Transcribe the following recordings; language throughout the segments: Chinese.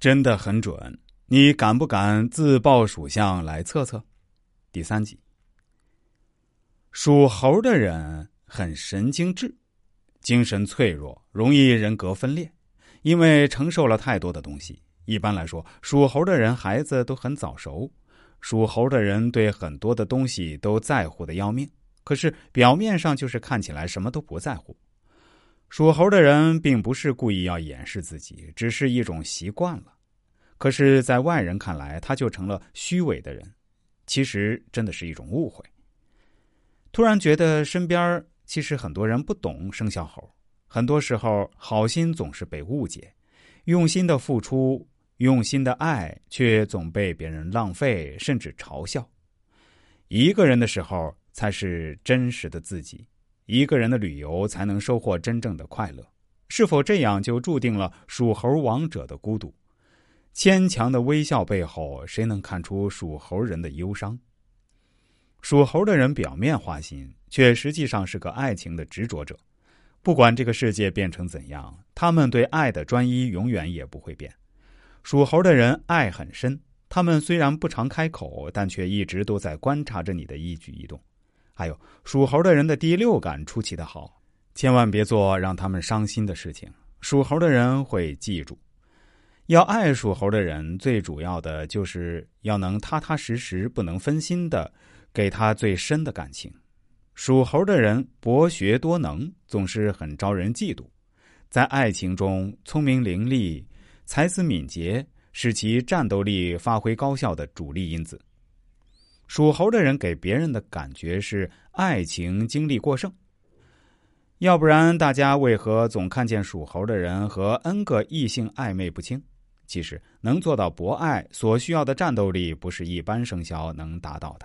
真的很准，你敢不敢自报属相来测测？第三集，属猴的人很神经质，精神脆弱，容易人格分裂，因为承受了太多的东西。一般来说，属猴的人孩子都很早熟，属猴的人对很多的东西都在乎的要命，可是表面上就是看起来什么都不在乎。属猴的人并不是故意要掩饰自己，只是一种习惯了。可是，在外人看来，他就成了虚伪的人。其实，真的是一种误会。突然觉得身边其实很多人不懂生肖猴，很多时候好心总是被误解，用心的付出、用心的爱，却总被别人浪费，甚至嘲笑。一个人的时候，才是真实的自己。一个人的旅游才能收获真正的快乐，是否这样就注定了属猴王者的孤独？牵强的微笑背后，谁能看出属猴人的忧伤？属猴的人表面花心，却实际上是个爱情的执着者。不管这个世界变成怎样，他们对爱的专一永远也不会变。属猴的人爱很深，他们虽然不常开口，但却一直都在观察着你的一举一动。还有属猴的人的第六感出奇的好，千万别做让他们伤心的事情。属猴的人会记住，要爱属猴的人，最主要的就是要能踏踏实实、不能分心的给他最深的感情。属猴的人博学多能，总是很招人嫉妒，在爱情中聪明伶俐、才思敏捷，是其战斗力发挥高效的主力因子。属猴的人给别人的感觉是爱情经历过剩，要不然大家为何总看见属猴的人和 N 个异性暧昧不清？其实能做到博爱所需要的战斗力，不是一般生肖能达到的。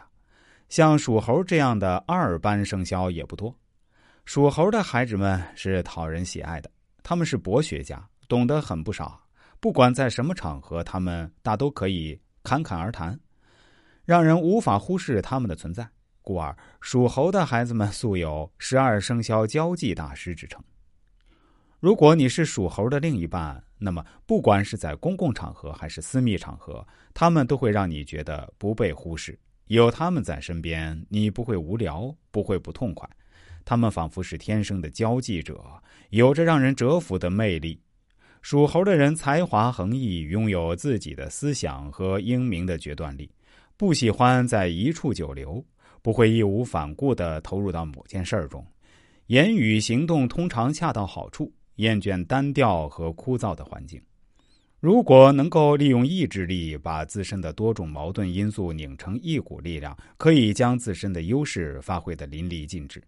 像属猴这样的二班生肖也不多。属猴的孩子们是讨人喜爱的，他们是博学家，懂得很不少。不管在什么场合，他们大都可以侃侃而谈。让人无法忽视他们的存在，故而属猴的孩子们素有十二生肖交际大师之称。如果你是属猴的另一半，那么不管是在公共场合还是私密场合，他们都会让你觉得不被忽视。有他们在身边，你不会无聊，不会不痛快。他们仿佛是天生的交际者，有着让人折服的魅力。属猴的人才华横溢，拥有自己的思想和英明的决断力。不喜欢在一处久留，不会义无反顾的投入到某件事儿中，言语行动通常恰到好处，厌倦单调和枯燥的环境。如果能够利用意志力把自身的多种矛盾因素拧成一股力量，可以将自身的优势发挥的淋漓尽致。